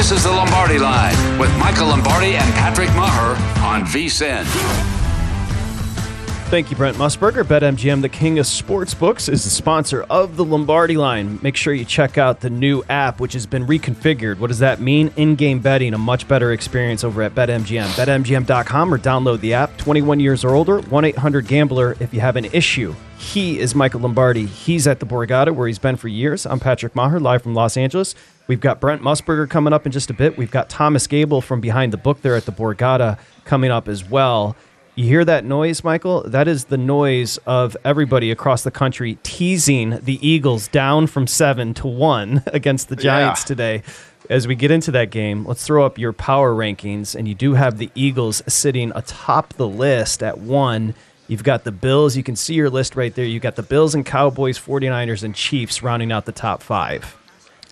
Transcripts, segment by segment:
This is the Lombardi Line with Michael Lombardi and Patrick Meagher on VSIN. Thank you, Brent Musburger. BetMGM, the king of sportsbooks, is the sponsor of the Lombardi line. Make sure you check out the new app, which has been reconfigured. What does that mean? In game betting, a much better experience over at BetMGM. BetMGM.com or download the app. 21 years or older, 1 800 Gambler if you have an issue. He is Michael Lombardi. He's at the Borgata, where he's been for years. I'm Patrick Meagher, live from Los Angeles. We've got Brent Musburger coming up in just a bit. We've got Thomas Gable from behind the book there at the Borgata coming up as well. You hear that noise, Michael? That is the noise of everybody across the country teasing the Eagles down from seven to one against the Giants Yeah. today. As we get into that game, let's throw up your power rankings. And you do have the Eagles sitting atop the list at one. You've got the Bills. You can see your list right there. You've got the Bills and Cowboys, 49ers, and Chiefs rounding out the top five.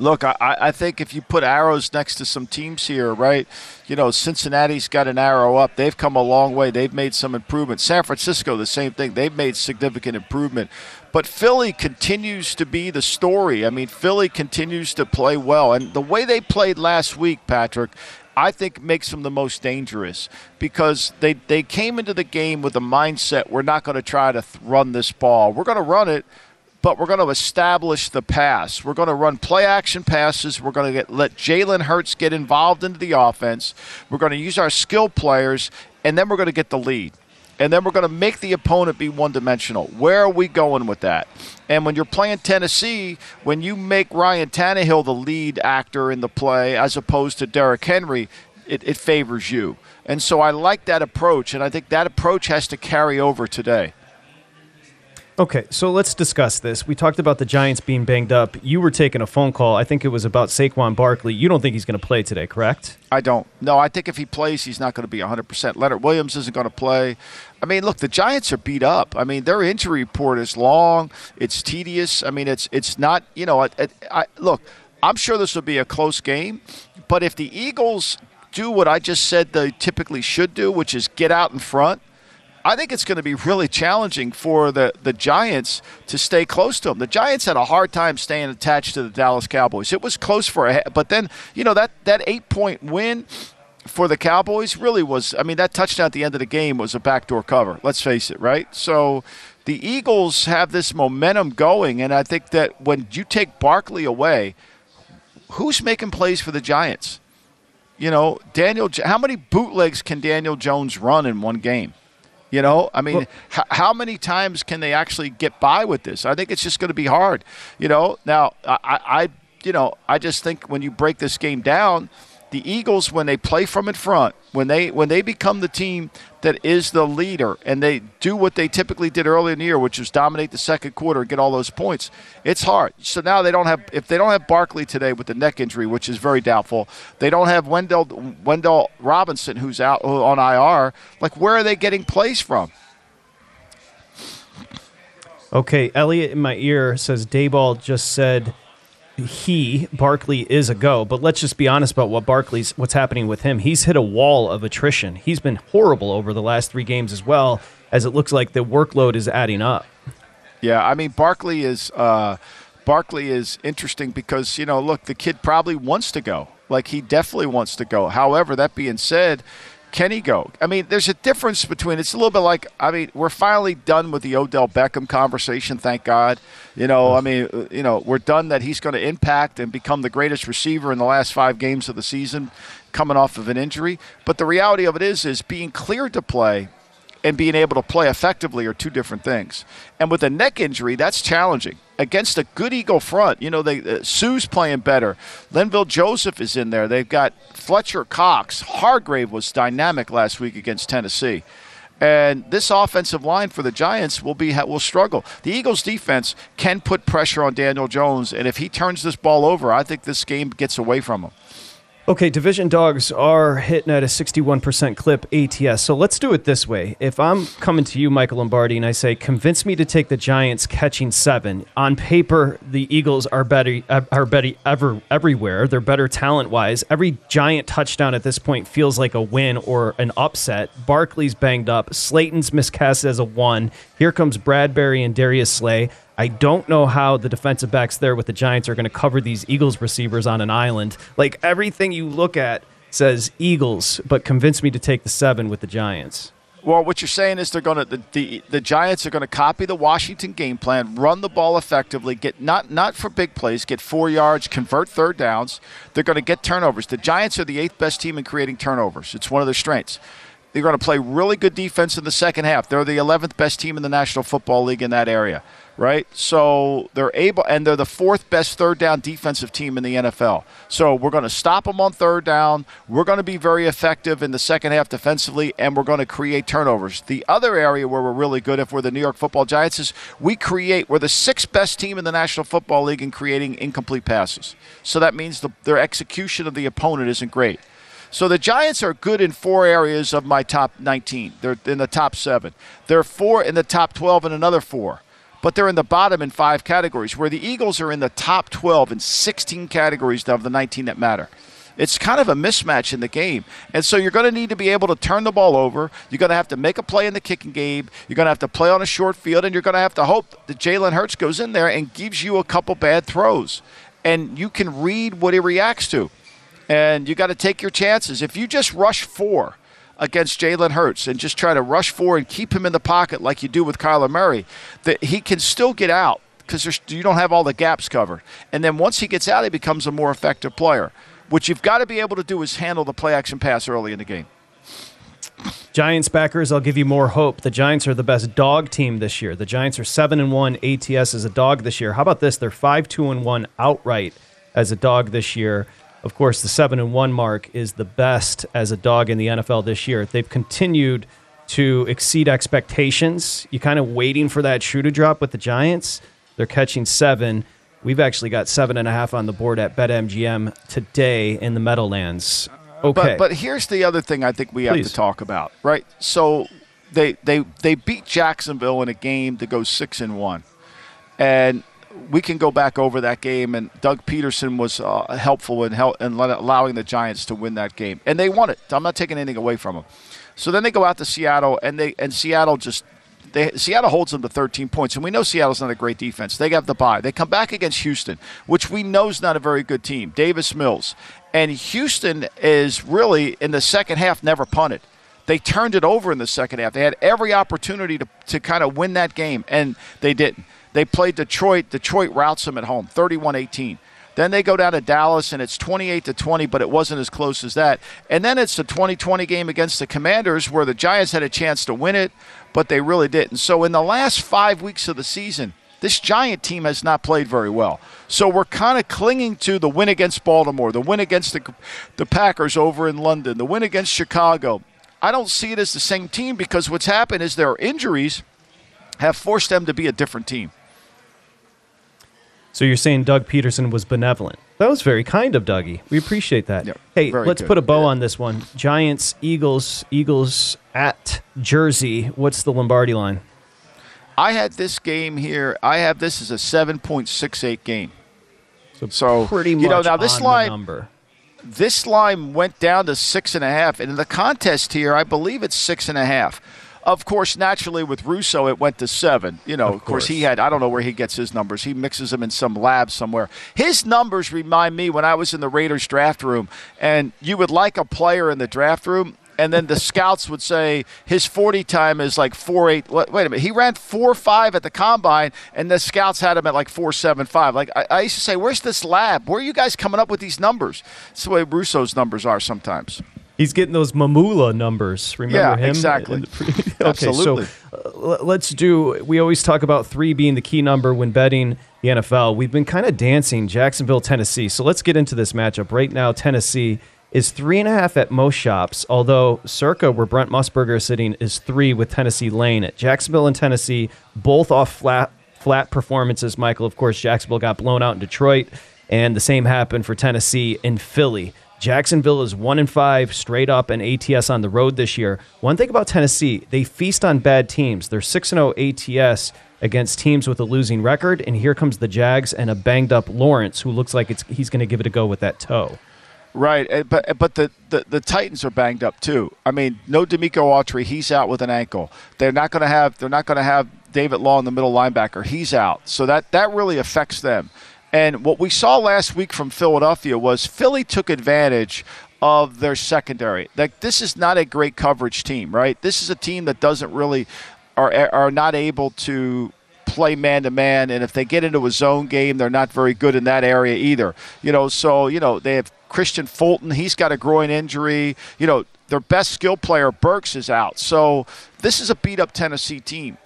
Look, I, I think if you put arrows next to some teams here, right? You know, Cincinnati's got an arrow up. They've come a long way. They've made some improvement. San Francisco, the same thing. They've made significant improvement. But Philly continues to be the story. I mean, Philly continues to play well. And the way they played last week, Patrick, I think makes them the most dangerous because they, they came into the game with a mindset we're not going to try to th- run this ball. We're going to run it, but we're going to establish the pass. We're going to run play action passes. We're going to get let Jalen Hurts get involved into the offense. We're going to use our skill players, and then we're going to get the lead. And then we're going to make the opponent be one dimensional. Where are we going with that? And when you're playing Tennessee, when you make Ryan Tannehill the lead actor in the play as opposed to Derrick Henry, it, it favors you. And so I like that approach, and I think that approach has to carry over today. Okay, so let's discuss this. We talked about the Giants being banged up. You were taking a phone call. I think it was about Saquon Barkley. You don't think he's going to play today, correct? I don't. No, I think if he plays, he's not going to be 100%. Leonard Williams isn't going to play. I mean, look, the Giants are beat up. I mean, their injury report is long. It's tedious. I mean, it's it's not. You know, I, I, look, I'm sure this will be a close game, but if the Eagles do what I just said they typically should do, which is get out in front. I think it's going to be really challenging for the, the Giants to stay close to them. The Giants had a hard time staying attached to the Dallas Cowboys. It was close for a, but then you know that that eight point win for the Cowboys really was. I mean, that touchdown at the end of the game was a backdoor cover. Let's face it, right? So the Eagles have this momentum going, and I think that when you take Barkley away, who's making plays for the Giants? You know, Daniel. How many bootlegs can Daniel Jones run in one game? You know, I mean, h- how many times can they actually get by with this? I think it's just going to be hard. You know, now I, I, you know, I just think when you break this game down, the Eagles when they play from in front, when they when they become the team that is the leader and they do what they typically did earlier in the year, which was dominate the second quarter and get all those points, it's hard. So now they don't have if they don't have Barkley today with the neck injury, which is very doubtful. They don't have Wan'Dale Wan'Dale Robinson who's out on IR. Like where are they getting plays from? Okay, Elliot in my ear says Daboll just said he Barkley is a go, but let's just be honest about what Barkley's what's happening with him. He's hit a wall of attrition. He's been horrible over the last three games as well, as it looks like the workload is adding up. Yeah, I mean Barkley is uh, Barkley is interesting because you know, look, the kid probably wants to go. Like he definitely wants to go. However, that being said, can he go? I mean, there's a difference between. It's a little bit like. I mean, we're finally done with the Odell Beckham conversation. Thank God. You know, I mean, you know, we're done that he's going to impact and become the greatest receiver in the last five games of the season, coming off of an injury. But the reality of it is, is being cleared to play and being able to play effectively are two different things. And with a neck injury, that's challenging against a good Eagle front. You know, they uh, Suh's playing better. Linval Joseph is in there. They've got Fletcher Cox. Hargrave was dynamic last week against Tennessee. And this offensive line for the Giants will be will struggle. The Eagles' defense can put pressure on Daniel Jones, and if he turns this ball over, I think this game gets away from him. Okay, division dogs are hitting at a 61% clip ATS. So let's do it this way. If I'm coming to you, Michael Lombardi, and I say, convince me to take the Giants catching seven, on paper, the Eagles are better, uh, are better ever, everywhere. They're better talent wise. Every Giant touchdown at this point feels like a win or an upset. Barkley's banged up. Slayton's miscast as a one. Here comes Bradberry and Darius Slay. I don't know how the defensive backs there with the Giants are going to cover these Eagles receivers on an island. Like everything you look at says Eagles, but convince me to take the seven with the Giants. Well, what you're saying is they're going to the, the, the Giants are going to copy the Washington game plan, run the ball effectively, get not not for big plays, get four yards, convert third downs. They're going to get turnovers. The Giants are the eighth best team in creating turnovers. It's one of their strengths. They're going to play really good defense in the second half. They're the 11th best team in the National Football League in that area right? So they're able, and they're the fourth best third down defensive team in the NFL. So we're going to stop them on third down. We're going to be very effective in the second half defensively, and we're going to create turnovers. The other area where we're really good, if we're the New York Football Giants, is we create. We're the sixth best team in the National Football League in creating incomplete passes. So that means the, their execution of the opponent isn't great. So the Giants are good in four areas of my top 19. They're in the top seven. They're four in the top 12 and another four but they're in the bottom in five categories, where the Eagles are in the top 12 in 16 categories of the 19 that matter. It's kind of a mismatch in the game. And so you're going to need to be able to turn the ball over. You're going to have to make a play in the kicking game. You're going to have to play on a short field, and you're going to have to hope that Jalen Hurts goes in there and gives you a couple bad throws. And you can read what he reacts to. And you got to take your chances. If you just rush four, against Jalen Hurts and just try to rush four and keep him in the pocket like you do with Kyler Murray, that he can still get out because you don't have all the gaps covered. And then once he gets out, he becomes a more effective player. What you've got to be able to do is handle the play action pass early in the game. Giants backers, I'll give you more hope. The Giants are the best dog team this year. The Giants are seven and one ATS as a dog this year. How about this? They're five two and one outright as a dog this year. Of course, the seven and one mark is the best as a dog in the NFL this year. They've continued to exceed expectations. You're kind of waiting for that shoe to drop with the Giants. They're catching seven. We've actually got seven and a half on the board at BetMGM today in the Meadowlands. Okay, but, but here's the other thing I think we have to talk about, right? So they they they beat Jacksonville in a game to go six and one, and we can go back over that game, and Doug Pederson was uh, helpful in, help, in allowing the Giants to win that game, and they won it. I'm not taking anything away from them. So then they go out to Seattle, and they and Seattle just they, Seattle holds them to 13 points, and we know Seattle's not a great defense. They have the bye. They come back against Houston, which we know is not a very good team. Davis Mills, and Houston is really in the second half never punted. They turned it over in the second half. They had every opportunity to, to kind of win that game, and they didn't. They played Detroit. Detroit routs them at home, 31 18. Then they go down to Dallas and it's 28 to 20, but it wasn't as close as that. And then it's the 2020 game against the Commanders where the Giants had a chance to win it, but they really didn't. So in the last five weeks of the season, this Giant team has not played very well. So we're kind of clinging to the win against Baltimore, the win against the, the Packers over in London, the win against Chicago. I don't see it as the same team because what's happened is their injuries have forced them to be a different team. So you're saying Doug Pederson was benevolent. That was very kind of Dougie. We appreciate that. hey, let's good. put a bow yeah. on this one. Giants, Eagles, Eagles at Jersey. What's the Lombardi line? I had this game here. I have this as a 7.68 game. So, so pretty much you know now this line number. This line went down to six and a half, and in the contest here, I believe it's six and a half. Of course, naturally with Russo, it went to seven. You know, of, of course. course. he had. I don't know where he gets his numbers. He mixes them in some lab somewhere. His numbers remind me when I was in the Raiders draft room, and you would like a player in the draft room, and then the scouts would say his 40 time is like 4.8. Wait a minute. He ran 4.5 at the combine, and the scouts had him at like 4.75. Like, I, I, used to say, where's this lab? Where are you guys coming up with these numbers? It's the way Russo's numbers are sometimes. He's getting those Mamula numbers. Remember yeah, him? exactly. okay, Absolutely. so uh, let's do. We always talk about three being the key number when betting the NFL. We've been kind of dancing Jacksonville, Tennessee. So let's get into this matchup right now. Tennessee is three and a half at most shops, although circa where Brent Musburger is sitting is three with Tennessee Lane at Jacksonville and Tennessee, both off flat flat performances. Michael, of course, Jacksonville got blown out in Detroit, and the same happened for Tennessee in Philly. Jacksonville is one and five straight up and ATS on the road this year. One thing about Tennessee, they feast on bad teams. They're six and zero oh ATS against teams with a losing record, and here comes the Jags and a banged up Lawrence, who looks like he's going to give it a go with that toe. Right, eh, but eh, but the, the, the, Titans are banged up too. I mean, no Denico Autry, he's out with an ankle. They're not going to have they're not going to have David Long, the middle linebacker, he's out. So that that really affects them. And what we saw last week from Philadelphia was Philly took advantage of their secondary. Like this is not a great coverage team, right? This is a team that doesn't really are are not able to play man to man, and if they get into a zone game, they're not very good in that area either. You know, so you know they have Kristian Fulton, he's got a groin injury. You know, their best skill player, Burks, is out. So this is a beat up Tennessee team.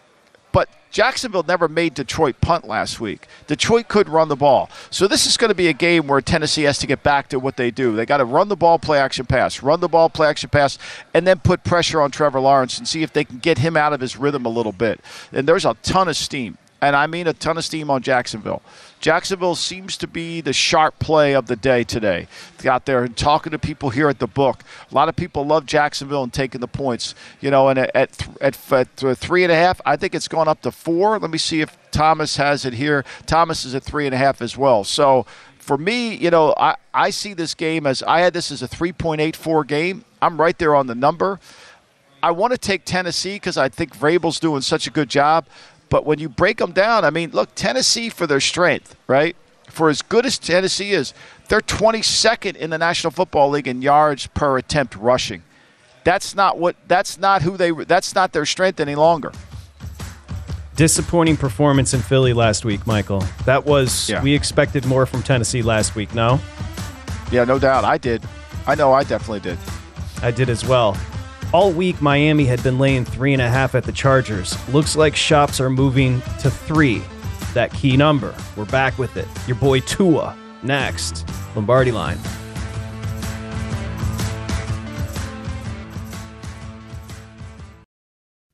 Jacksonville never made Detroit punt last week. Detroit could run the ball. So this is going to be a game where Tennessee has to get back to what they do. They got to run the ball, play action pass, run the ball, play action pass, and then put pressure on Trevor Lawrence and see if they can get him out of his rhythm a little bit. And there's a ton of steam and I mean a ton of steam on Jacksonville. Jacksonville seems to be the sharp play of the day today. Out there and talking to people here at the book. A lot of people love Jacksonville and taking the points. You know, and at at, at, at uh, three and a half, I think it's gone up to four. Let me see if Thomas has it here. Thomas is at three and a half as well. So for me, you know, I, I see this game as I had this as a 3.84 game. I'm right there on the number. I want to take Tennessee because I think Vrabel's doing such a good job. But when you break them down, I mean, look, Tennessee for their strength, right? For as good as Tennessee is, they're 22nd in the National Football League in yards per attempt rushing. That's not what. That's not who they. That's not their strength any longer. Disappointing performance in Philly last week, Michael. That was. Yeah. We expected more from Tennessee last week. No. Yeah, no doubt. I did. I know. I definitely did. I did as well. All week, Miami had been laying three and a half at the Chargers. Looks like shops are moving to three, that key number. We're back with it. Your boy Tua next. Lombardi line.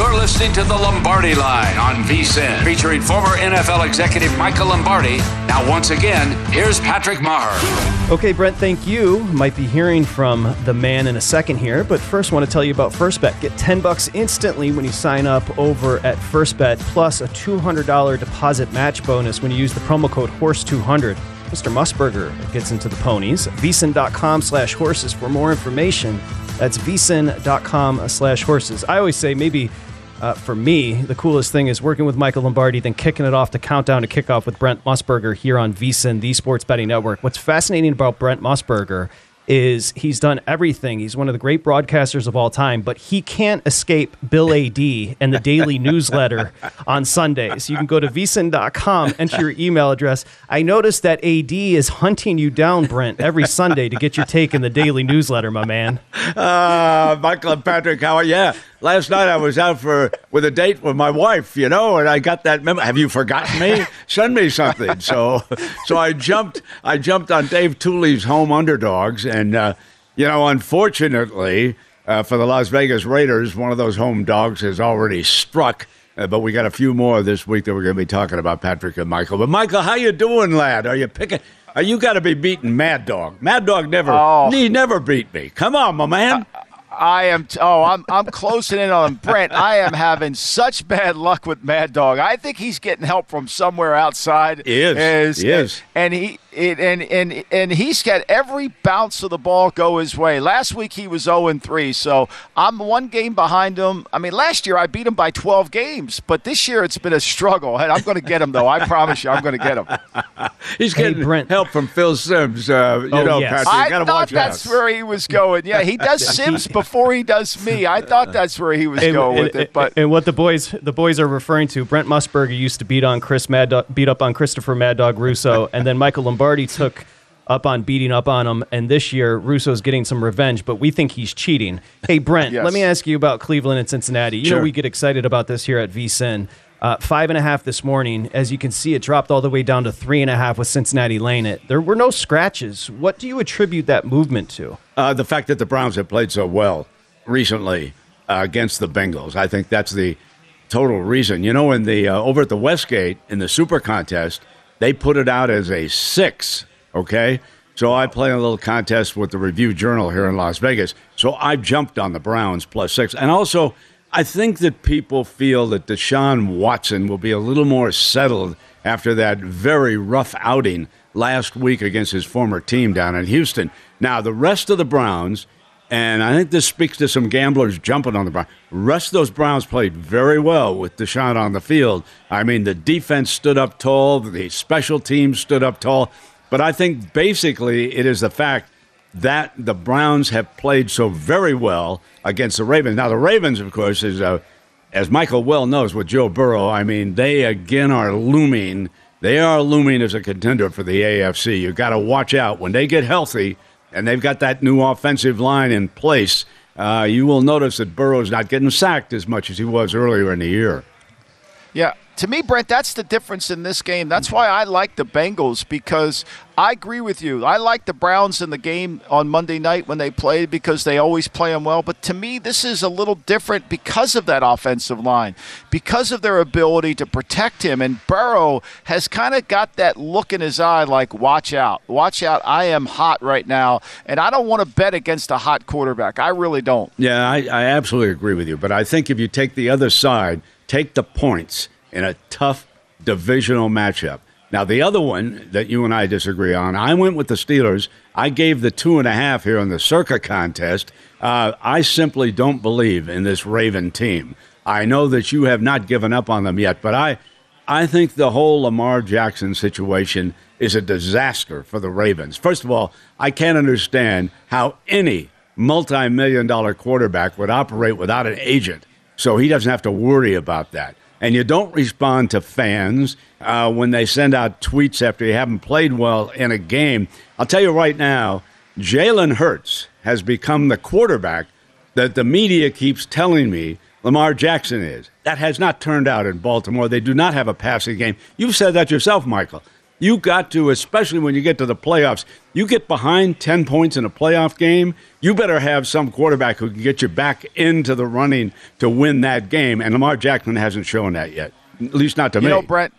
You're listening to the Lombardi Line on VSIN, featuring former NFL executive Michael Lombardi. Now, once again, here's Patrick Meagher. Okay, Brent, thank you. Might be hearing from the man in a second here, but first want to tell you about First Bet. Get 10 bucks instantly when you sign up over at First Bet, plus a $200 deposit match bonus when you use the promo code HORSE200. Mr. Musburger gets into the ponies. VSIN.com slash horses for more information. That's VSIN.com slash horses. I always say maybe uh, for me, the coolest thing is working with Michael Lombardi, then kicking it off to countdown to kickoff with Brent Musburger here on VSIN, the Sports Betting Network. What's fascinating about Brent Musburger is he's done everything. He's one of the great broadcasters of all time, but he can't escape Bill AD and the daily newsletter on Sundays. You can go to vsin.com, enter your email address. I noticed that AD is hunting you down, Brent, every Sunday to get your take in the daily newsletter, my man. Uh, Michael and Patrick, how are you? Last night I was out for with a date with my wife, you know, and I got that memo. Have you forgotten me? Send me something. So, so I jumped. I jumped on Dave Tuley's home underdogs, and uh, you know, unfortunately uh, for the Las Vegas Raiders, one of those home dogs has already struck. Uh, but we got a few more this week that we're going to be talking about, Patrick and Michael. But Michael, how you doing, lad? Are you picking? Are you got to be beating Mad Dog? Mad Dog never. Oh. He never beat me. Come on, my man. I am. T- oh, I'm. I'm closing in on Brent. I am having such bad luck with Mad Dog. I think he's getting help from somewhere outside. He is. He is. And he. It, and and and he's got every bounce of the ball go his way. Last week he was 0 and 3, so I'm one game behind him. I mean, last year I beat him by 12 games, but this year it's been a struggle. And I'm going to get him though. I promise you, I'm going to get him. He's getting help from Phil Simms. Uh, you Oh, know, yes. Patrick. You I thought watch that's out. where he was going. Yeah, he does Simms before he does me. I thought that's where he was and, going and- with it, but and what the boys the boys are referring to, Brent Musburger used to beat on Chris Mad Dog, beat up on Christopher Mad Dog Russo, and then Michael Lombardi took up on beating up on him. And this year, Russo's getting some revenge, but we think he's cheating. Hey, Brent, Yes. let me ask you about Cleveland and Cincinnati. You know we get excited about this here at VSIN. Uh, five and a half this morning. As you can see, it dropped all the way down to three and a half with Cincinnati laying it. There were no scratches. What do you attribute that movement to? Uh, the fact that the Browns have played so well recently uh, against the Bengals, I think that's the total reason. You know, in the uh, over at the Westgate in the Super Contest, they put it out as a six. Okay, so I play a little contest with the Review Journal here in Las Vegas. So I jumped on the Browns plus six, and also I think that people feel that Deshaun Watson will be a little more settled after that very rough outing last week against his former team down in Houston. Now, the rest of the Browns, and I think this speaks to some gamblers jumping on the Browns. Rest of those Browns played very well with Deshaun on the field. I mean, the defense stood up tall, the special teams stood up tall. But I think basically it is the fact that the Browns have played so very well against the Ravens. Now, the Ravens, of course, is uh, as Michael well knows with Joe Burrow. I mean, they again are looming. They are looming as a contender for the AFC. You've got to watch out when they get healthy and they've got that new offensive line in place. Uh, you will notice that Burrow's not getting sacked as much as he was earlier in the year. Yeah, to me, Brent, that's the difference in this game. That's why I like the Bengals because I agree with you. I like the Browns in the game on Monday night when they played because they always play them well. But to me, this is a little different because of that offensive line, because of their ability to protect him. And Burrow has kind of got that look in his eye like, watch out, watch out. I am hot right now. And I don't want to bet against a hot quarterback. I really don't. Yeah, I, I absolutely agree with you. But I think if you take the other side, take the points in a tough divisional matchup. Now, the other one that you and I disagree on, I went with the Steelers. I gave the two and a half here in the Circa contest. Uh, I simply don't believe in this Raven team. I know that you have not given up on them yet, but I, I think the whole Lamar Jackson situation is a disaster for the Ravens. First of all, I can't understand how any multi million dollar quarterback would operate without an agent, so he doesn't have to worry about that. And you don't respond to fans uh, when they send out tweets after you haven't played well in a game. I'll tell you right now, Jalen Hurts has become the quarterback that the media keeps telling me Lamar Jackson is. That has not turned out in Baltimore. They do not have a passing game. You've said that yourself, Michael. You got to, especially when you get to the playoffs, you get behind 10 points in a playoff game, you better have some quarterback who can get you back into the running to win that game. And Lamar Jackson hasn't shown that yet, at least not to you me. know, Brent,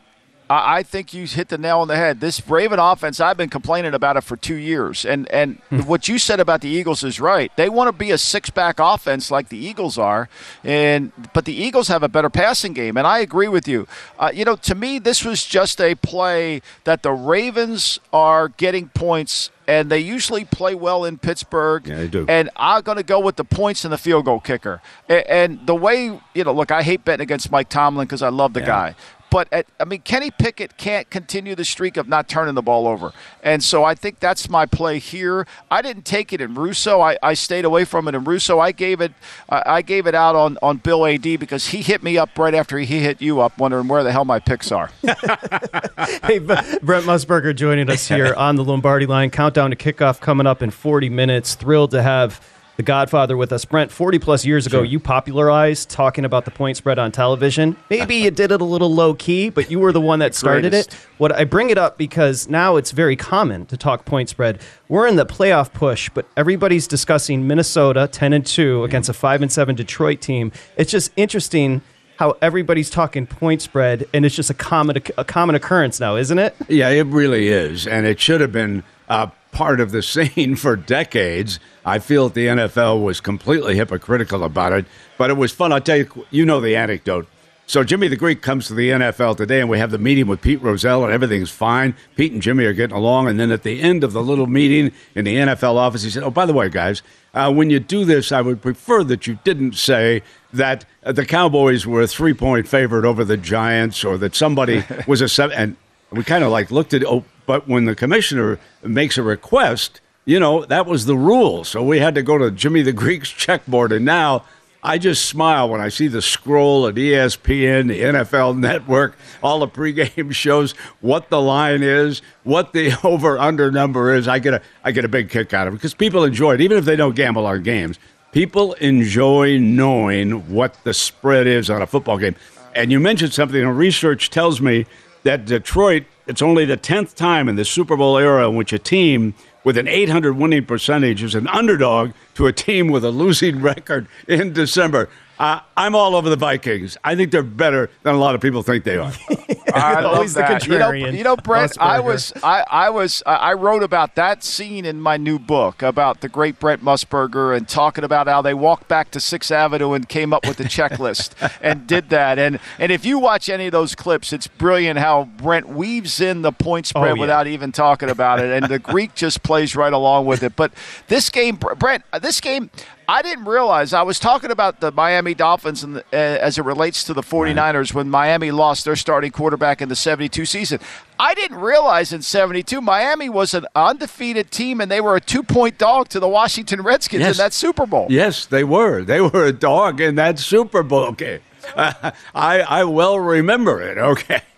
I I think you hit the nail on the head. This Raven offense, I've been complaining about it for two years, and and what you said about the Eagles is right. They want to be a six-back offense like the Eagles are, and but the Eagles have a better passing game, and I agree with you. Uh, you know, to me, this was just a play that the Ravens are getting points. And they usually play well in Pittsburgh. Yeah, they do. And I'm going to go with the points and the field goal kicker. A- And the way, you know, look, I hate betting against Mike Tomlin because I love the guy. But at, I mean, Kenny Pickett can't continue the streak of not turning the ball over, and so I think that's my play here. I didn't take it in Russo. I, I stayed away from it in Russo. I gave it I I gave it out on, on Bill Ad because he hit me up right after he hit you up, wondering where the hell my picks are. hey, Brent Musburger joining us here on the Lombardi line. Countdown to kickoff coming up in 40 minutes. Thrilled to have the Godfather with us. Brent, 40 plus years ago, you popularized talking about the point spread on television. Maybe you did it a little low key, but you were the one that started it. What I bring it up because now it's very common to talk point spread. We're in the playoff push, but everybody's discussing Minnesota 10 and 2 against a 5 and 7 Detroit team. It's just interesting how everybody's talking point spread and it's just a common a common occurrence now, isn't it? Yeah, it really is, and it should have been uh, part of the scene for decades. I feel that the NFL was completely hypocritical about it, but it was fun. I'll tell you, you know the anecdote. So Jimmy the Greek comes to the NFL today, and we have the meeting with Pete Rozelle, and everything's fine. Pete and Jimmy are getting along, and then at the end of the little meeting in the NFL office, he said, "Oh, by the way, guys, uh, when you do this, I would prefer that you didn't say that the Cowboys were a three-point favorite over the Giants, or that somebody was a seven." And we kind of like looked at, oh, but when the commissioner makes a request, you know, that was the rule. So we had to go to Jimmy the Greek's checkboard, and now. I just smile when I see the scroll at ESPN, the NFL Network, all the pregame shows, what the line is, what the over/under number is. I get a I get a big kick out of it because people enjoy it, even if they don't gamble on games. People enjoy knowing what the spread is on a football game. And you mentioned something, and research tells me that Detroit. It's only the tenth time in the Super Bowl era in which a team with an 800 winning percentage is an underdog to a team with a losing record in December. Uh, I'm all over the Vikings. I think they're better than a lot of people think they are. I Always the that. You know, contrarian. you know, Brett. I was, I, I was, I I wrote about that scene in my new book about the great Brent Musburger and talking about how they walked back to Sixth Avenue and came up with the checklist and did that. And and if you watch any of those clips, it's brilliant how Brent weaves in the point oh, spread Oh, yeah. without even talking about it, and the Greek just plays right along with it. But this game, Brent, uh, this game. I didn't realize I was talking about the Miami Dolphins and uh, as it relates to the 49ers when Miami lost their starting quarterback in the 72 season. I didn't realize in 72 Miami was an undefeated team and they were a 2-point dog to the Washington Redskins Yes. in that Super Bowl. Yes, they were. They were a dog in that Super Bowl. Okay. I, I well remember it. Okay.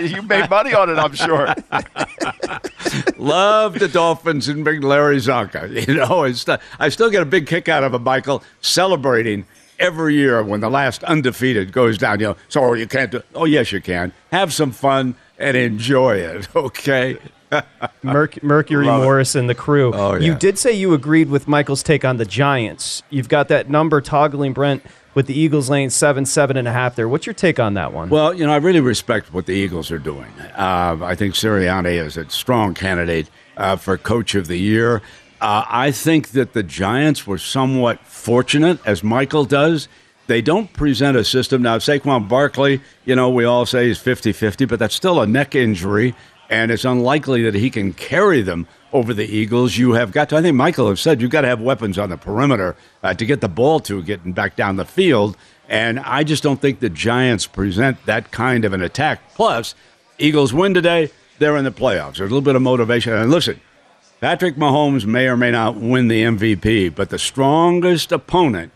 you made money on it, I'm sure. Love the Dolphins and Big Larry Csonka. You know, it's, I still get a big kick out of it, Michael, celebrating every year when the last undefeated goes down. You know, so oh, you can't do. Oh, yes, you can. Have some fun and enjoy it. Okay. Merc- Mercury Love it. Morris and the crew. Oh, You did say you agreed with Michael's take on the Giants. You've got that number toggling Brent with the Eagles laying seven, seven and a half there. What's your take on that one? Well, you know, I really respect what the Eagles are doing. Uh, I think Sirianni is a strong candidate uh, for Coach of the Year. Uh, I think that the Giants were somewhat fortunate, as Michael does. They don't present a system. Now, Saquon Barkley, you know, we all say he's 50 50, but that's still a neck injury, and it's unlikely that he can carry them over the Eagles. You have got to, I think Michael has said, you've got to have weapons on the perimeter uh, to get the ball to getting back down the field. And I just don't think the Giants present that kind of an attack. Plus, Eagles win today, they're in the playoffs. There's a little bit of motivation. And listen, Patrick Mahomes may or may not win the MVP, but the strongest opponent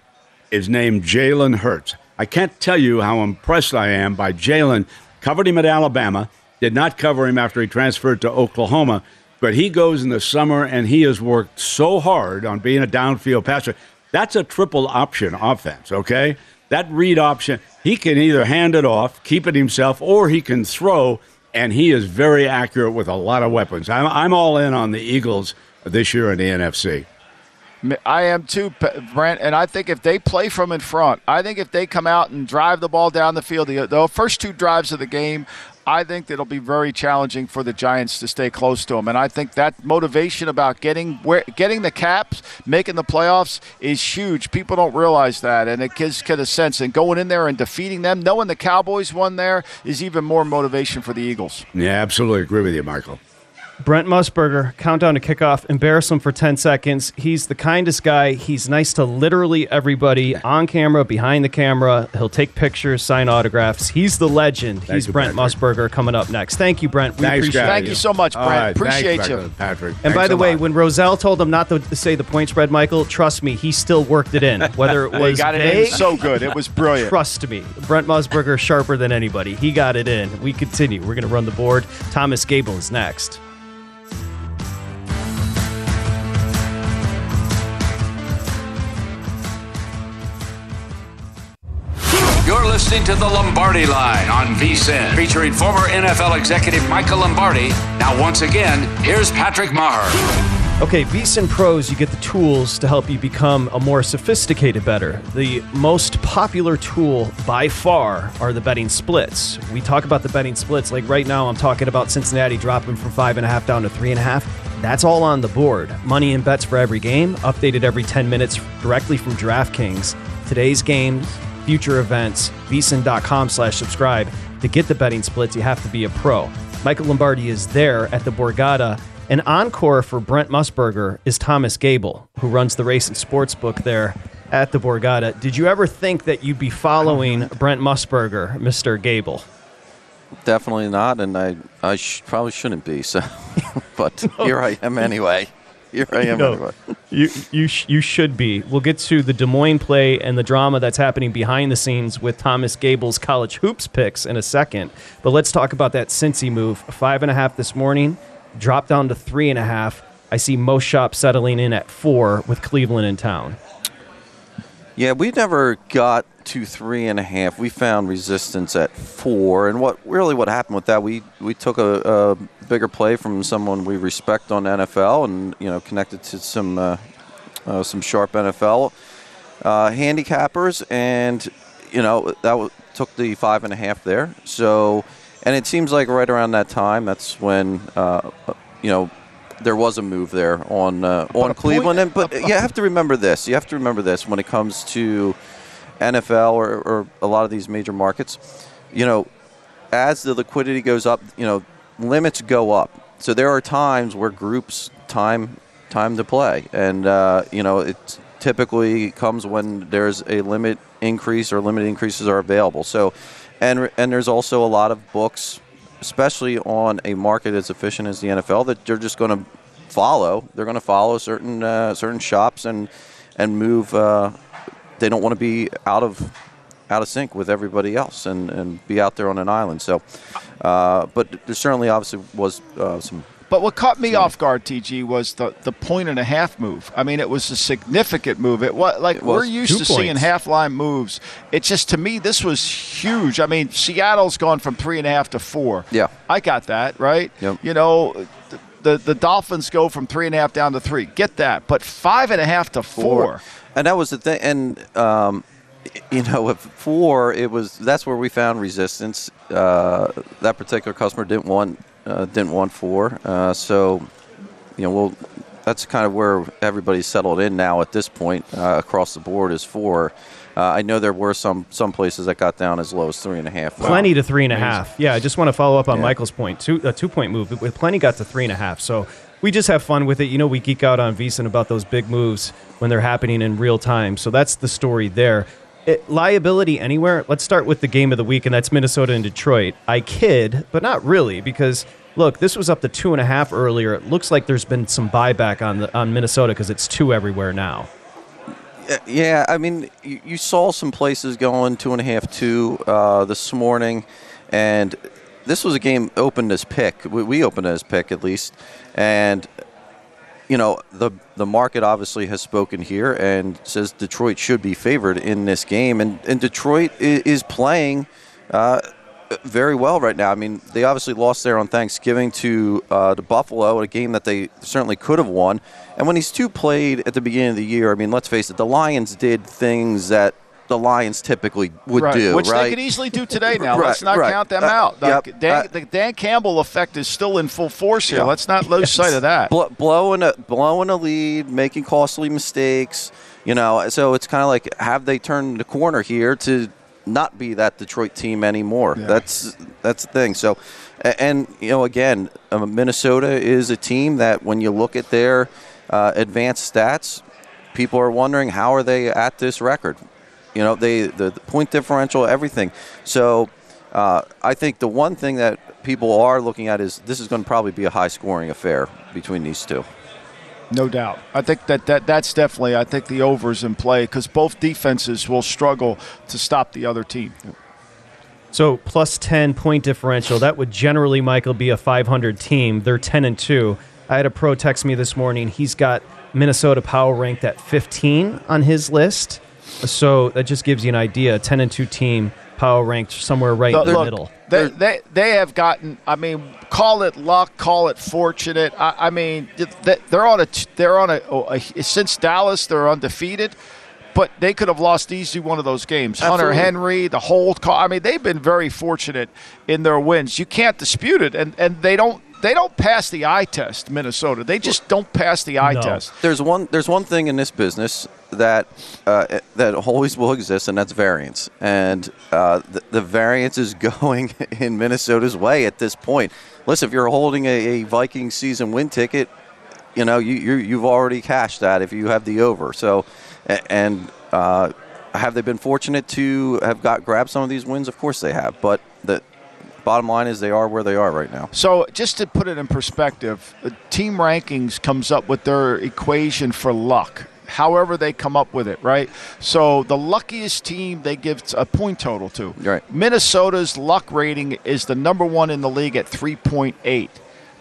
is named Jalen Hurts. I can't tell you how impressed I am by Jalen. Covered him at Alabama, did not cover him after he transferred to Oklahoma, but he goes in the summer and he has worked so hard on being a downfield passer. That's a triple option offense, okay? That read option, he can either hand it off, keep it himself, or he can throw and he is very accurate with a lot of weapons. I'm, I'm all in on the Eagles this year in the NFC. I am too, Brent. And I think if they play from in front, I think if they come out and drive the ball down the field, the, the first two drives of the game, I think it'll be very challenging for the Giants to stay close to them. And I think that motivation about getting where, getting the caps, making the playoffs is huge. People don't realize that, and it gives kind of sense. And going in there and defeating them, knowing the Cowboys won there, is even more motivation for the Eagles. Yeah, absolutely agree with you, Michael. Brent Musburger, countdown to kickoff. Embarrass him for 10 seconds. He's the kindest guy. He's nice to literally everybody on camera, behind the camera. He'll take pictures, sign autographs. He's the legend. Thank He's you, Brent Patrick. Musburger coming up next. Thank you, Brent. We Thanks, appreciate guys. it. Thank you so much, Brent. right, Appreciate thanks, you. Patrick. And Thanks by the way, lot. when Rozelle told him not to say the point spread, Michael, trust me, he still worked it in. Whether it They was got it vague, in so good. It was brilliant. Trust me, Brent Musburger sharper than anybody. He got it in. We continue. We're going to run the board. Thomas Gable is next. Listening to the Lombardi Line on VSIN, featuring former NFL executive Michael Lombardi. Now, once again, here's Patrick Meagher. Okay, VSIN Pros, you get the tools to help you become a more sophisticated better. The most popular tool by far are the betting splits. We talk about the betting splits. Like right now, I'm talking about Cincinnati dropping from five and a half down to three and a half. That's all on the board. Money and bets for every game, updated every 10 minutes directly from DraftKings. Today's games, future events, vsin.com slash subscribe. To get the betting splits, you have to be a pro. Michael Lombardi is there at the Borgata. An encore for Brent Musburger is Thomas Gable, who runs the race and sports book there at the Borgata. Did you ever think that you'd be following Brent Musburger, Mr. Gable? Definitely not, and I I sh- probably shouldn't be. So, but here I am anyway. Here I am No, you you sh- you should be. We'll get to the Des Moines play and the drama that's happening behind the scenes with Thomas Gable's college hoops picks in a second. But let's talk about that Cincy move. Five and a half this morning, dropped down to three and a half. I see most shops settling in at four with Cleveland in town. Yeah, we never got to three and a half. We found resistance at four, and what really what happened with that? We we took a, a bigger play from someone we respect on NFL, and you know connected to some uh, uh, some sharp NFL uh, handicappers, and you know that w- took the five and a half there. So, and it seems like right around that time, that's when uh, you know there was a move there on uh, on Cleveland. And but you have to remember this. You have to remember this when it comes to NFL or, or a lot of these major markets. You know, as the liquidity goes up, you know, limits go up. So there are times where groups time time to play, and uh, you know it typically comes when there's a limit increase or limit increases are available. So, and and there's also a lot of books, especially on a market as efficient as the NFL, that they're just going to follow. They're going to follow certain uh, certain shops and and move. Uh, they don't want to be out of out of sync with everybody else and, and be out there on an island. So, uh, but there certainly obviously was uh, some. But what caught me off guard, TG, was the, the point and a half move. I mean, it was a significant move. It was like It was. we're used to seeing half line moves. It just to me this was huge. I mean, Seattle's gone from three and a half to four. Yeah. I got that right. Yep. You know, the, the Dolphins go from three and a half down to three. Get that, but five and a half to four. And that was the thing. And um, you know, at four, it was that's where we found resistance. Uh, that particular customer didn't want didn't want four. Uh, so, you know, well, that's kind of where everybody's settled in now at this point uh, across the board is four. Uh, I know there were some some places that got down as low as three and a half. Plenty to three and a half. Yeah, I just want to follow up on Yeah. Michael's point. Two, a two point move, but Plenty got to three and a half. So we just have fun with it. You know, we geek out on VSiN about those big moves when they're happening in real time. So that's the story there. It, liability anywhere. Let's start with the game of the week, and that's Minnesota and Detroit. I kid, but not really, because look, this was up to two and a half earlier. It looks like there's been some buyback on the on Minnesota because it's two everywhere now. Uh, Yeah, I mean, you, you saw some places going two and a half, two uh, this morning, and this was a game opened as pick. We, we opened as pick at least, and you know the the market obviously has spoken here and says Detroit should be favored in this game, and and Detroit is, playing. Uh, very well right now. I mean, they obviously lost there on Thanksgiving to uh, to Buffalo, a game that they certainly could have won. And when these two played at the beginning of the year, I mean, let's face it, the Lions did things that the Lions typically would right. do, which right? they could easily do today. Now Right, let's not count them Uh, out. The, yep. Dan, Uh, the Dan Campbell effect is still in full force here. Yeah. Let's not lose sight of that. Bl- blowing a blowing a lead, making costly mistakes. You know, so it's kind of like have they turned the corner here to not be that Detroit team anymore? That's that's the thing. So, and you know, again, um, Minnesota is a team that when you look at their uh, advanced stats, people are wondering how are they at this record. You know, they the, the point differential, everything. So. Uh, I think the one thing that people are looking at is this is going to probably be a high scoring affair between these two. No doubt. I think that, that that's definitely. I think the overs in play because both defenses will struggle to stop the other team. So plus 10 point differential, that would generally, Michael, be a 500 team. They're 10 and 2. I had a pro text me this morning. He's got Minnesota power ranked at 15 on his list. So that just gives you an idea. 10 and 2 team power ranked somewhere right in the Look, middle. They, they they have gotten. I mean, call it luck, call it fortunate. I, I mean, they- they're on a they're on a, oh, a since Dallas they're undefeated. But they could have lost easily one of those games. Hunter Henry, the hold call. I mean, they've been very fortunate in their wins. You can't dispute it, and and they don't they don't pass the eye test. Minnesota, they just don't pass the eye test. There's one. There's one thing in this business that uh, that always will exist, and that's variance. And uh, the, the variance is going in Minnesota's way at this point. Listen, if you're holding a, a Viking season win ticket, you know you, you you've already cashed that if you have the over. So, and uh, have they been fortunate to have got grabbed some of these wins? Of course they have. But the bottom line is they are where they are right now. So, just to put it in perspective, team rankings comes up with their equation for luck. However, they come up with it, right? So, the luckiest team they give a point total to. Right. Minnesota's luck rating is the number one in the league at 3.8.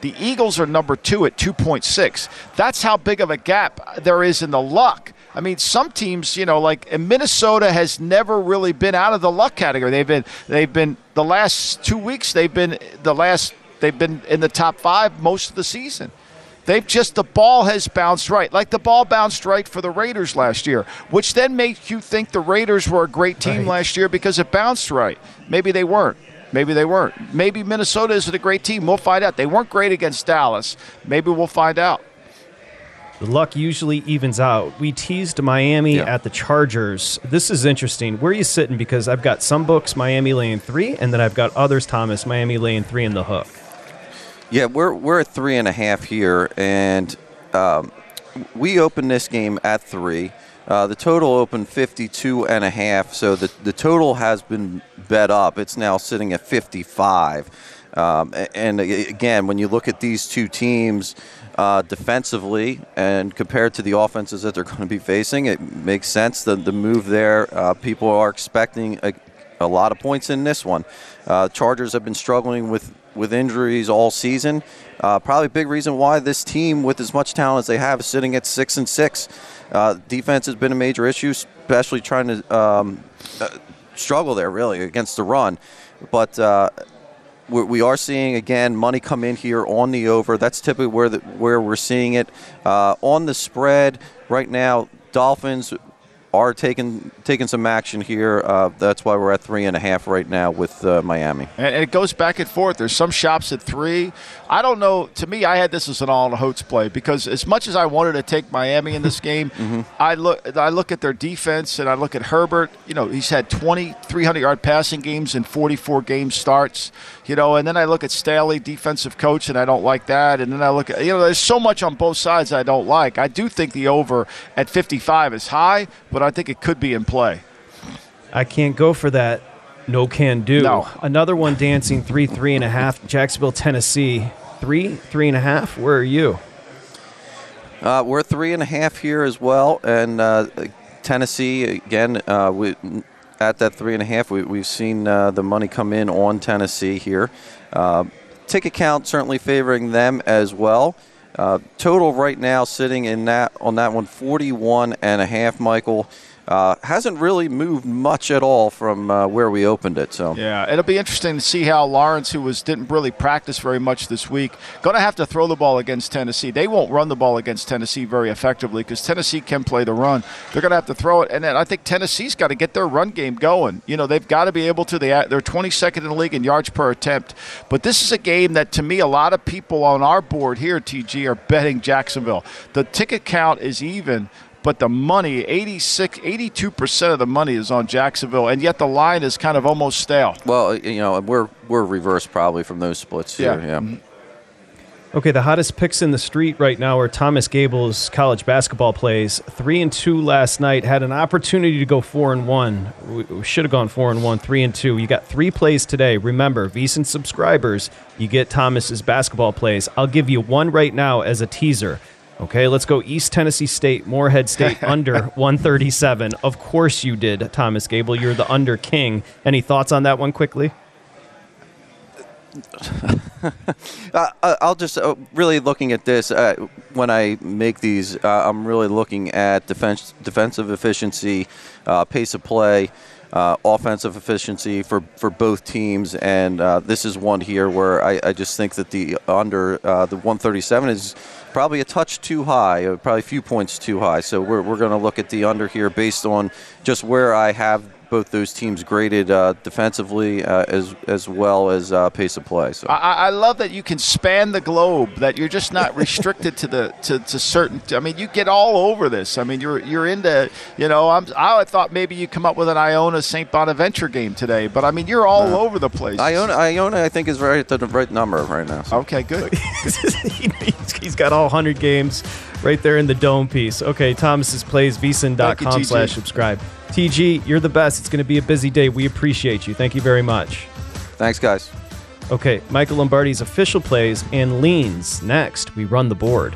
The Eagles are number two at 2.6. That's how big of a gap there is in the luck. I mean, some teams, you know, like Minnesota has never really been out of the luck category. They've been, they've been the last two weeks. They've been the last. They've been in the top five most of the season. They've just the ball has bounced right, like the ball bounced right for the Raiders last year, which then makes you think the Raiders were a great team Right. last year because it bounced right. Maybe they weren't. Maybe they weren't. Maybe Minnesota isn't a great team. We'll find out. They weren't great against Dallas. Maybe we'll find out. The luck usually evens out. We teased Miami Yeah. at the Chargers. This is interesting. Where are you sitting? Because I've got some books Miami laying three, and then I've got others, Thomas, Miami laying three in the hook. Yeah, we're we're at three and a half here, and um, we opened this game at three. Uh, the total opened 52 and a half, so the, the total has been bet up. It's now sitting at 55. Um, and again, when you look at these two teams uh, defensively and compared to the offenses that they're going to be facing, it makes sense. The, the move there, uh, people are expecting a, a lot of points in this one. Uh, Chargers have been struggling with, with injuries all season. Uh, probably a big reason why this team, with as much talent as they have, is sitting at six and six. Uh, defense has been a major issue, especially trying to um, uh, struggle there really against the run. But uh, we we are seeing again money come in here on the over. That's typically where the, where we're seeing it uh, on the spread right now. Dolphins are taking taking some action here. Uh, that's why we're at three and a half right now with uh, Miami. And and it goes back and forth. There's some shops at three. I don't know. To me, I had this as an all Hotes play because as much as I wanted to take Miami in this game, I look I look at their defense and I look at Herbert. You know, he's had 20 300 yard passing games in 44 game starts. You know, and then I look at Staley, defensive coach, and I don't like that. And then I look at you know, there's so much on both sides I don't like. I do think the over at 55 is high, but I think it could be in play. I can't go for that. No can do. No. Another one dancing three, three and a half. Jacksonville, Tennessee. Three, three and a half. Where are you? Uh, we're three and a half here as well, and uh, Tennessee again. Uh, we, at that three and a half, we, we've seen uh, the money come in on Tennessee here. Uh, ticket count certainly favoring them as well. Uh, total right now sitting in that on that one 41 and a half. Michael, uh, hasn't really moved much at all from uh, where we opened it. So Yeah, it'll be interesting to see how Lawrence, who was didn't really practice very much this week, going to have to throw the ball against Tennessee. They won't run the ball against Tennessee very effectively because Tennessee can play the run. They're going to have to throw it, and then I think Tennessee's got to get their run game going. You know, they've got to be able to. They they're 22nd in the league in yards per attempt, but this is a game that to me a lot of people on our board here, TG, are betting Jacksonville. The ticket count is even. But the money, 86, 82% of the money is on Jacksonville, and yet the line is kind of almost stale. well, you know, we're we're reversed probably from those splits here. Yeah. Yeah. Mm-hmm. Okay, the hottest picks in the street right now are Thomas Gable's college basketball plays. Three and two last night. Had an opportunity to go four and one. We, we should have gone four and one. Three and two. You got three plays today. Remember, VSiN subscribers, you get Thomas's basketball plays. I'll give you one right now as a teaser. Okay, let's go East Tennessee State, Morehead State under 137. Of course you did, Thomas Gable. You're the under king. Any thoughts on that one quickly? Uh, uh, I'll just uh, really looking at this uh, when I make these. Uh, I'm really looking at defense, defensive efficiency, uh, pace of play, uh, offensive efficiency for, for both teams, and uh, this is one here where I, I just think that the under uh, the 137 is probably a touch too high, uh, probably a few points too high. So we're, we're going to look at the under here based on just where I have both those teams graded uh, defensively uh, as as well as uh, pace of play. So. I, I love that you can span the globe. That you're just not restricted to the to, to certain. I mean, you get all over this. I mean, you're you're into. You know, I'm. I thought maybe you come up with an Iona St. Bonaventure game today, but I mean, you're all No. over the place. Iona, Iona, I think is right at the right number right now. so. Okay, good. he's, he's got all 100 games right there in the dome piece. Okay, Thomas's plays, Thank you, slash subscribe. TG, you're the best. It's going to be a busy day. We appreciate you. Thank you very much. Thanks, guys. Okay, Michael Lombardi's official plays and leans. Next, we run the board.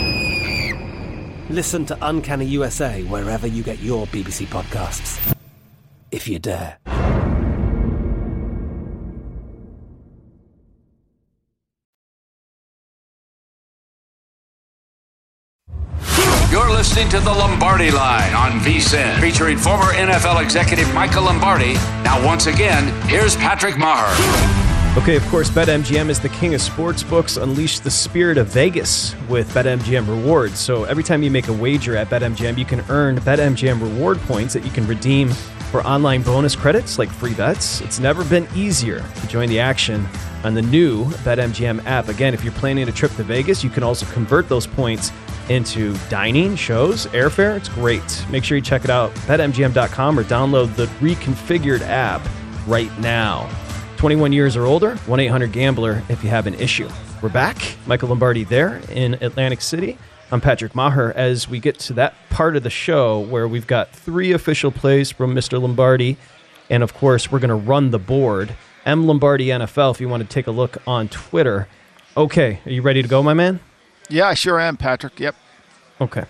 Listen to Uncanny USA wherever you get your BBC podcasts, if you dare. You're listening to the Lombardi Line on VSIN, featuring former NFL executive Michael Lombardi. Now, once again, here's Patrick Meagher. Okay, of course, BetMGM is the king of sports books. Unleash the spirit of Vegas with BetMGM rewards. So every time you make a wager at BetMGM, you can earn BetMGM reward points that you can redeem for online bonus credits like free bets. It's never been easier to join the action on the new BetMGM app. Again, if you're planning a trip to Vegas, you can also convert those points into dining, shows, airfare. It's great. Make sure you check it out, betmgm.com, or download the reconfigured app right now. 21 years or older, 1 800 Gambler if you have an issue. We're back. Michael Lombardi there in Atlantic City. I'm Patrick Meagher as we get to that part of the show where we've got three official plays from Mr. Lombardi. And of course, we're going to run the board. M Lombardi NFL if you want to take a look on Twitter. Okay, are you ready to go, my man? Yeah, I sure am, Patrick. Yep. Okay.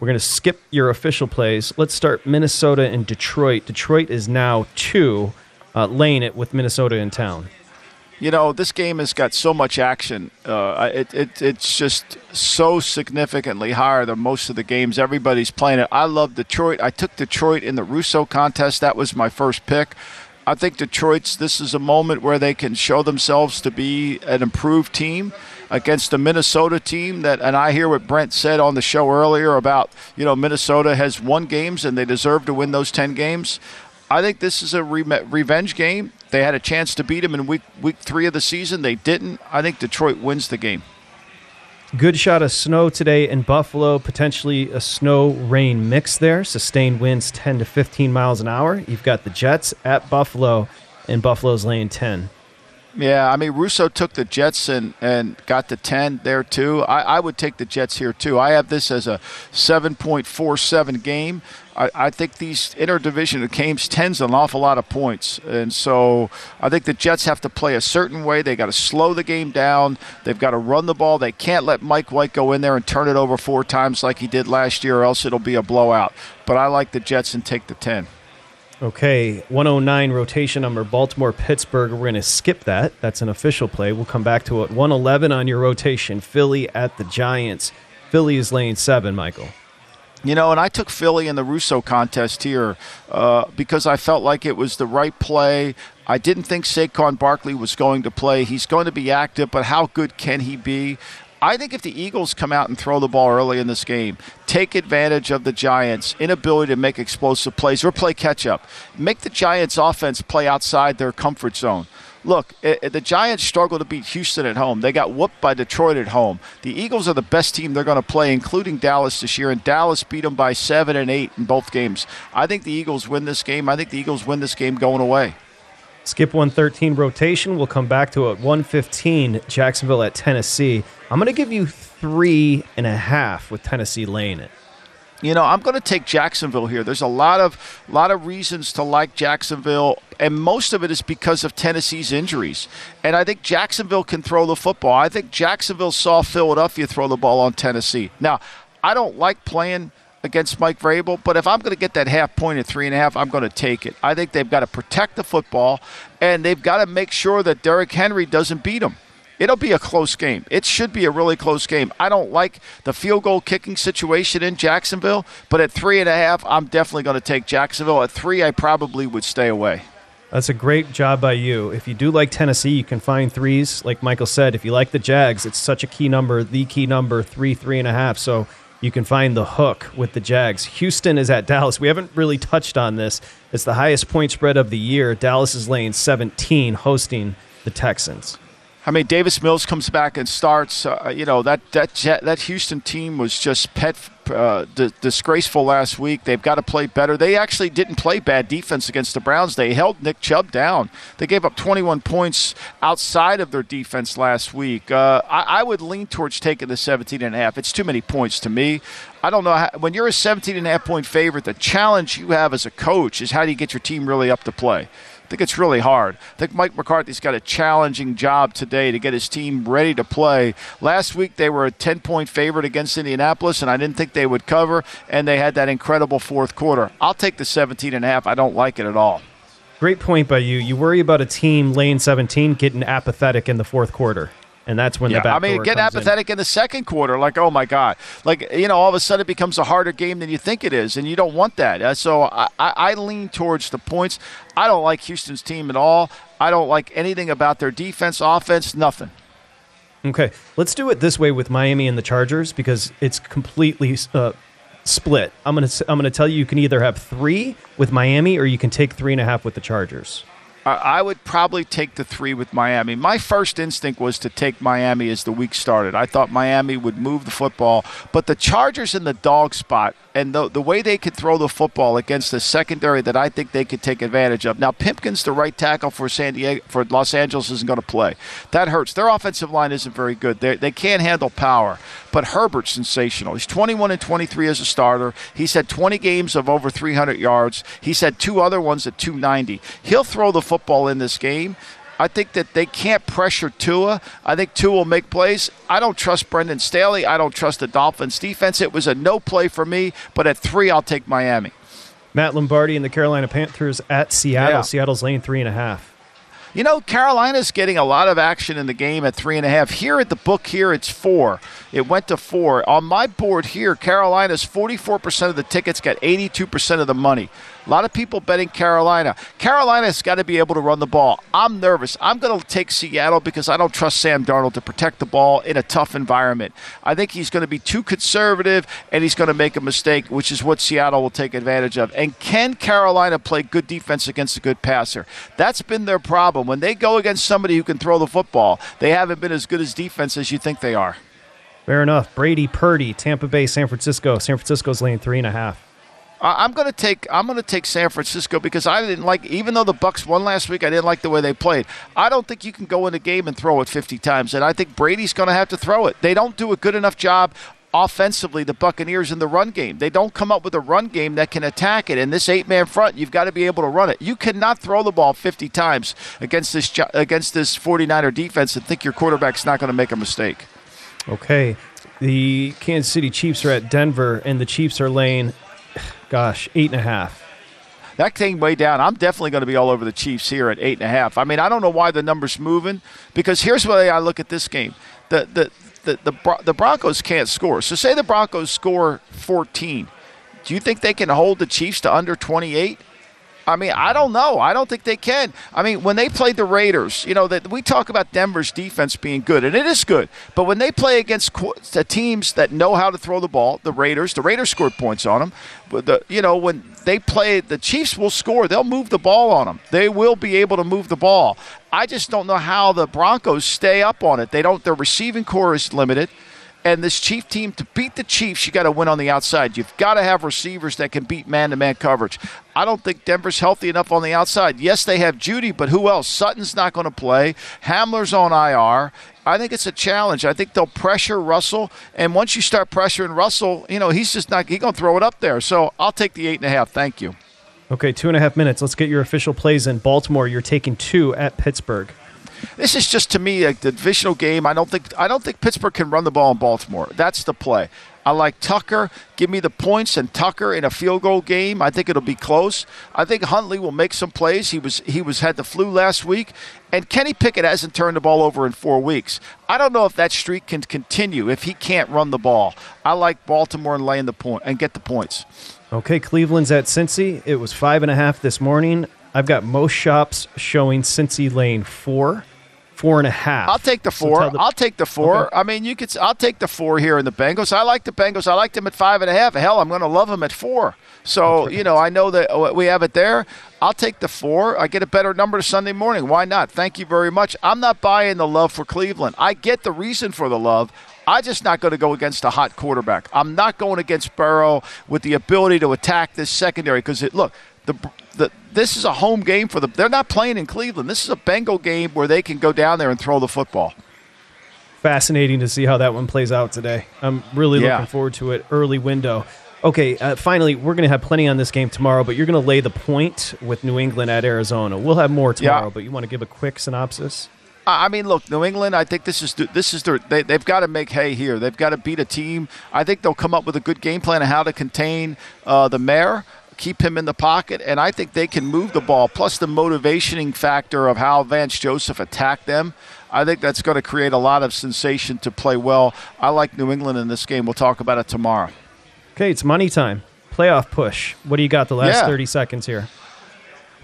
We're going to skip your official plays. Let's start Minnesota and Detroit. Detroit is now two, uh, laying it with Minnesota in town. You know, this game has got so much action. Uh, it, it, it's just so significantly higher than most of the games. Everybody's playing it. I love Detroit. I took Detroit in the Russo contest. That was my first pick. I think Detroit's this is a moment where they can show themselves to be an improved team against a Minnesota team that and I hear what Brent said on the show earlier about, you know, Minnesota has won games and they deserve to win those 10 games. I think this is a re- revenge game. They had a chance to beat them in week week 3 of the season. They didn't. I think Detroit wins the game. Good shot of snow today in Buffalo, potentially a snow rain mix there. Sustained winds 10 to 15 miles an hour. You've got the Jets at Buffalo, and Buffalo's laying 10. Yeah, I mean Russo took the Jets and, and got the ten there too. I, I would take the Jets here too. I have this as a seven point four seven game. I, I think these interdivision games tends an awful lot of points, and so I think the Jets have to play a certain way. They got to slow the game down. They've got to run the ball. They can't let Mike White go in there and turn it over four times like he did last year, or else it'll be a blowout. But I like the Jets and take the ten. Okay, 109 rotation number Baltimore Pittsburgh. We're going to skip that. That's an official play. We'll come back to it. 111 on your rotation. Philly at the Giants. Philly is laying seven, Michael. You know, and I took Philly in the Russo contest here uh, because I felt like it was the right play. I didn't think Saquon Barkley was going to play. He's going to be active, but how good can he be? I think if the Eagles come out and throw the ball early in this game, take advantage of the Giants' inability to make explosive plays or play catch up, make the Giants' offense play outside their comfort zone. Look, it, the Giants struggle to beat Houston at home. They got whooped by Detroit at home. The Eagles are the best team they're going to play, including Dallas this year, and Dallas beat them by seven and eight in both games. I think the Eagles win this game. I think the Eagles win this game going away. Skip 113 rotation. We'll come back to it. 115, Jacksonville at Tennessee. I'm going to give you three and a half with Tennessee laying it. You know, I'm going to take Jacksonville here. There's a lot of lot of reasons to like Jacksonville, and most of it is because of Tennessee's injuries. And I think Jacksonville can throw the football. I think Jacksonville saw Philadelphia throw the ball on Tennessee. Now, I don't like playing – against Mike Vrabel. But if I'm going to get that half point at three and a half, I'm going to take it. I think they've got to protect the football, and they've got to make sure that Derrick Henry doesn't beat them. It'll be a close game. It should be a really close game. I don't like the field goal kicking situation in Jacksonville, but at three and a half, I'm definitely going to take Jacksonville. At three, I probably would stay away. That's a great job by you. If you do like Tennessee, you can find threes. Like Michael said, if you like the Jags, it's such a key number, the key number, three, three and a half. So you can find the hook with the Jags. Houston is at Dallas. We haven't really touched on this. It's the highest point spread of the year. Dallas is laying 17, hosting the Texans. I mean, Davis Mills comes back and starts. Uh, you know that that that Houston team was just pet uh, d- disgraceful last week. They've got to play better. They actually didn't play bad defense against the Browns. They held Nick Chubb down. They gave up 21 points outside of their defense last week. Uh, I, I, would lean towards taking the 17 and a half. It's too many points to me. I don't know how, when you're a 17 and a half point favorite. The challenge you have as a coach is how do you get your team really up to play. I think it's really hard. I think Mike McCarthy's got a challenging job today to get his team ready to play. Last week they were a 10 point favorite against Indianapolis, and I didn't think they would cover, and they had that incredible fourth quarter. I'll take the 17 and a half. I don't like it at all. Great point by you. You worry about a team lane 17 getting apathetic in the fourth quarter and that's when yeah, the back. I mean, get apathetic in. in. the second quarter, like oh my god, like you know, all of a sudden it becomes a harder game than you think it is, and you don't want that. Uh, so I, I, I lean towards the points. I don't like Houston's team at all. I don't like anything about their defense, offense, nothing. Okay, let's do it this way with Miami and the Chargers because it's completely uh, split. I'm gonna I'm gonna tell you you can either have three with Miami or you can take three and a half with the Chargers. I would probably take the three with Miami. My first instinct was to take Miami as the week started. I thought Miami would move the football, but the Chargers in the dog spot and the, the way they could throw the football against the secondary that I think they could take advantage of. Now, Pipkins, the right tackle for San Diego, for Los Angeles, isn't going to play. That hurts. Their offensive line isn't very good. They, they can't handle power. But Herbert's sensational. He's 21 and 23 as a starter. He's had 20 games of over 300 yards. He's had two other ones at 290. He'll throw the football in this game. I think that they can't pressure Tua. I think Tua will make plays. I don't trust Brandon Staley. I don't trust the Dolphins defense. It was a no play for me, but at three, I'll take Miami. Matt Lombardi and the Carolina Panthers at Seattle. Yeah. Seattle's laying three and a half. You know, Carolina's getting a lot of action in the game at three and a half. Here at the book, here it's four. It went to four. On my board here, Carolina's 44% of the tickets got 82% of the money. A lot of people betting Carolina. Carolina's got to be able to run the ball. I'm nervous. I'm going to take Seattle because I don't trust Sam Darnold to protect the ball in a tough environment. I think he's going to be too conservative and he's going to make a mistake, which is what Seattle will take advantage of. And can Carolina play good defense against a good passer? That's been their problem. When they go against somebody who can throw the football, they haven't been as good as defense as you think they are. Fair enough. Brady, Purdy, Tampa Bay, San Francisco. San Francisco's laying three and a half. I'm going to take I'm going to take San Francisco because I didn't like even though the Bucks won last week, I didn't like the way they played. I don't think you can go in a game and throw it 50 times, and I think Brady's going to have to throw it. They don't do a good enough job offensively, the Buccaneers in the run game. They don't come up with a run game that can attack it. In this eight-man front, you've got to be able to run it. You cannot throw the ball 50 times against this against this 49er defense and think your quarterback's not going to make a mistake. Okay. The Kansas City Chiefs are at Denver, and the Chiefs are laying, gosh, eight and a half. That came way down. I'm definitely going to be all over the Chiefs here at eight and a half. I mean, I don't know why the number's moving because here's way I look at this game: the the the the, the Broncos can't score. So say the Broncos score 14. Do you think they can hold the Chiefs to under 28? I mean, I don't know. I don't think they can. I mean, when they played the Raiders, you know that we talk about Denver's defense being good, and it is good. But when they play against the teams that know how to throw the ball, the Raiders, the Raiders scored points on them. But the, you know, when they play, the Chiefs will score. They'll move the ball on them. They will be able to move the ball. I just don't know how the Broncos stay up on it. They don't. Their receiving corps is limited. And this Chief team, to beat the Chiefs, you got to win on the outside. You've got to have receivers that can beat man to man coverage. I don't think Denver's healthy enough on the outside. Yes, they have Jeudy, but who else? Sutton's not going to play. Hamler's on IR. I think it's a challenge. I think they'll pressure Russell, and once you start pressuring Russell, you know he's just not. He's going to throw it up there. So I'll take the eight and a half. Thank you. Okay, two and a half minutes. Let's get your official plays in. Baltimore, you're taking two at Pittsburgh. This is just to me a divisional game. I don't think I don't think Pittsburgh can run the ball in Baltimore. That's the play. I like Tucker. Give me the points and Tucker in a field goal game. I think it'll be close. I think Huntley will make some plays. He was he was had the flu last week, and Kenny Pickett hasn't turned the ball over in four weeks. I don't know if that streak can continue if he can't run the ball. I like Baltimore and laying the point and get the points. Okay, Cleveland's at Cincy. It was five and a half this morning. I've got most shops showing Cincy lane four, four and a half. I'll take the four. tell the- I'll take the four. Okay. I mean, you could. I'll take the four here in the Bengals. I like the Bengals. I like them at five and a half. Hell, I'm going to love them at four. So you know, I know that uh, we have it there. I'll take the four. I get a better number Sunday morning. Why not? Thank you very much. I'm not buying the love for Cleveland. I get the reason for the love. I'm just not going to go against a hot quarterback. I'm not going against Burrow with the ability to attack this secondary because it look the the this is a home game for them. They're not playing in Cleveland. This is a Bengal game where they can go down there and throw the football. Fascinating to see how that one plays out today. I'm really Yeah. looking forward to it. Early window. Okay, uh, finally, we're going to have plenty on this game tomorrow, but you're going to lay the point with New England at Arizona. We'll have more tomorrow, Yeah. but you want to give a quick synopsis? I mean, look, New England. I think this is this is their. They, they've got to make hay here. They've got to beat a team. I think they'll come up with a good game plan of how to contain uh, the mayor, keep him in the pocket, and I think they can move the ball. Plus the motivationing factor of how Vance Joseph attacked them. I think that's going to create a lot of sensation to play well. I like New England in this game. We'll talk about it tomorrow. Okay, it's money time. Playoff push. What do you got the last Yeah. 30 seconds here?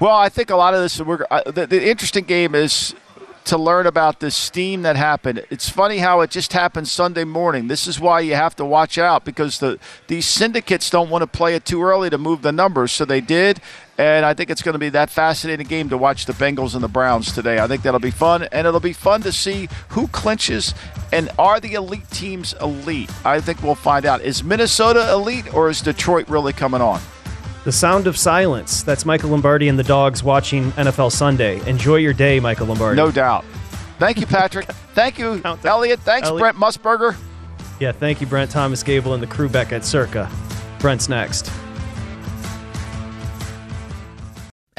Well, I think a lot of this. We're, uh, the, the interesting game is to learn about this steam that happened. It's funny how it just happened Sunday morning. This is why you have to watch out because the these syndicates don't want to play it too early to move the numbers, so they did. And I think it's going to be that fascinating game to watch the Bengals and the Browns today. I think that'll be fun, and it'll be fun to see who clinches and are the elite teams elite. I think we'll find out. Is Minnesota elite or is Detroit really coming on? The sound of silence. That's Michael Lombardi and the dogs watching NFL Sunday. Enjoy your day, Michael Lombardi. No doubt. Thank you, Patrick. Thank you, Elliot. Thanks, Elliot. Brent Musburger. Yeah, thank you, Brent Thomas Gable and the crew back at Circa. Brent's next.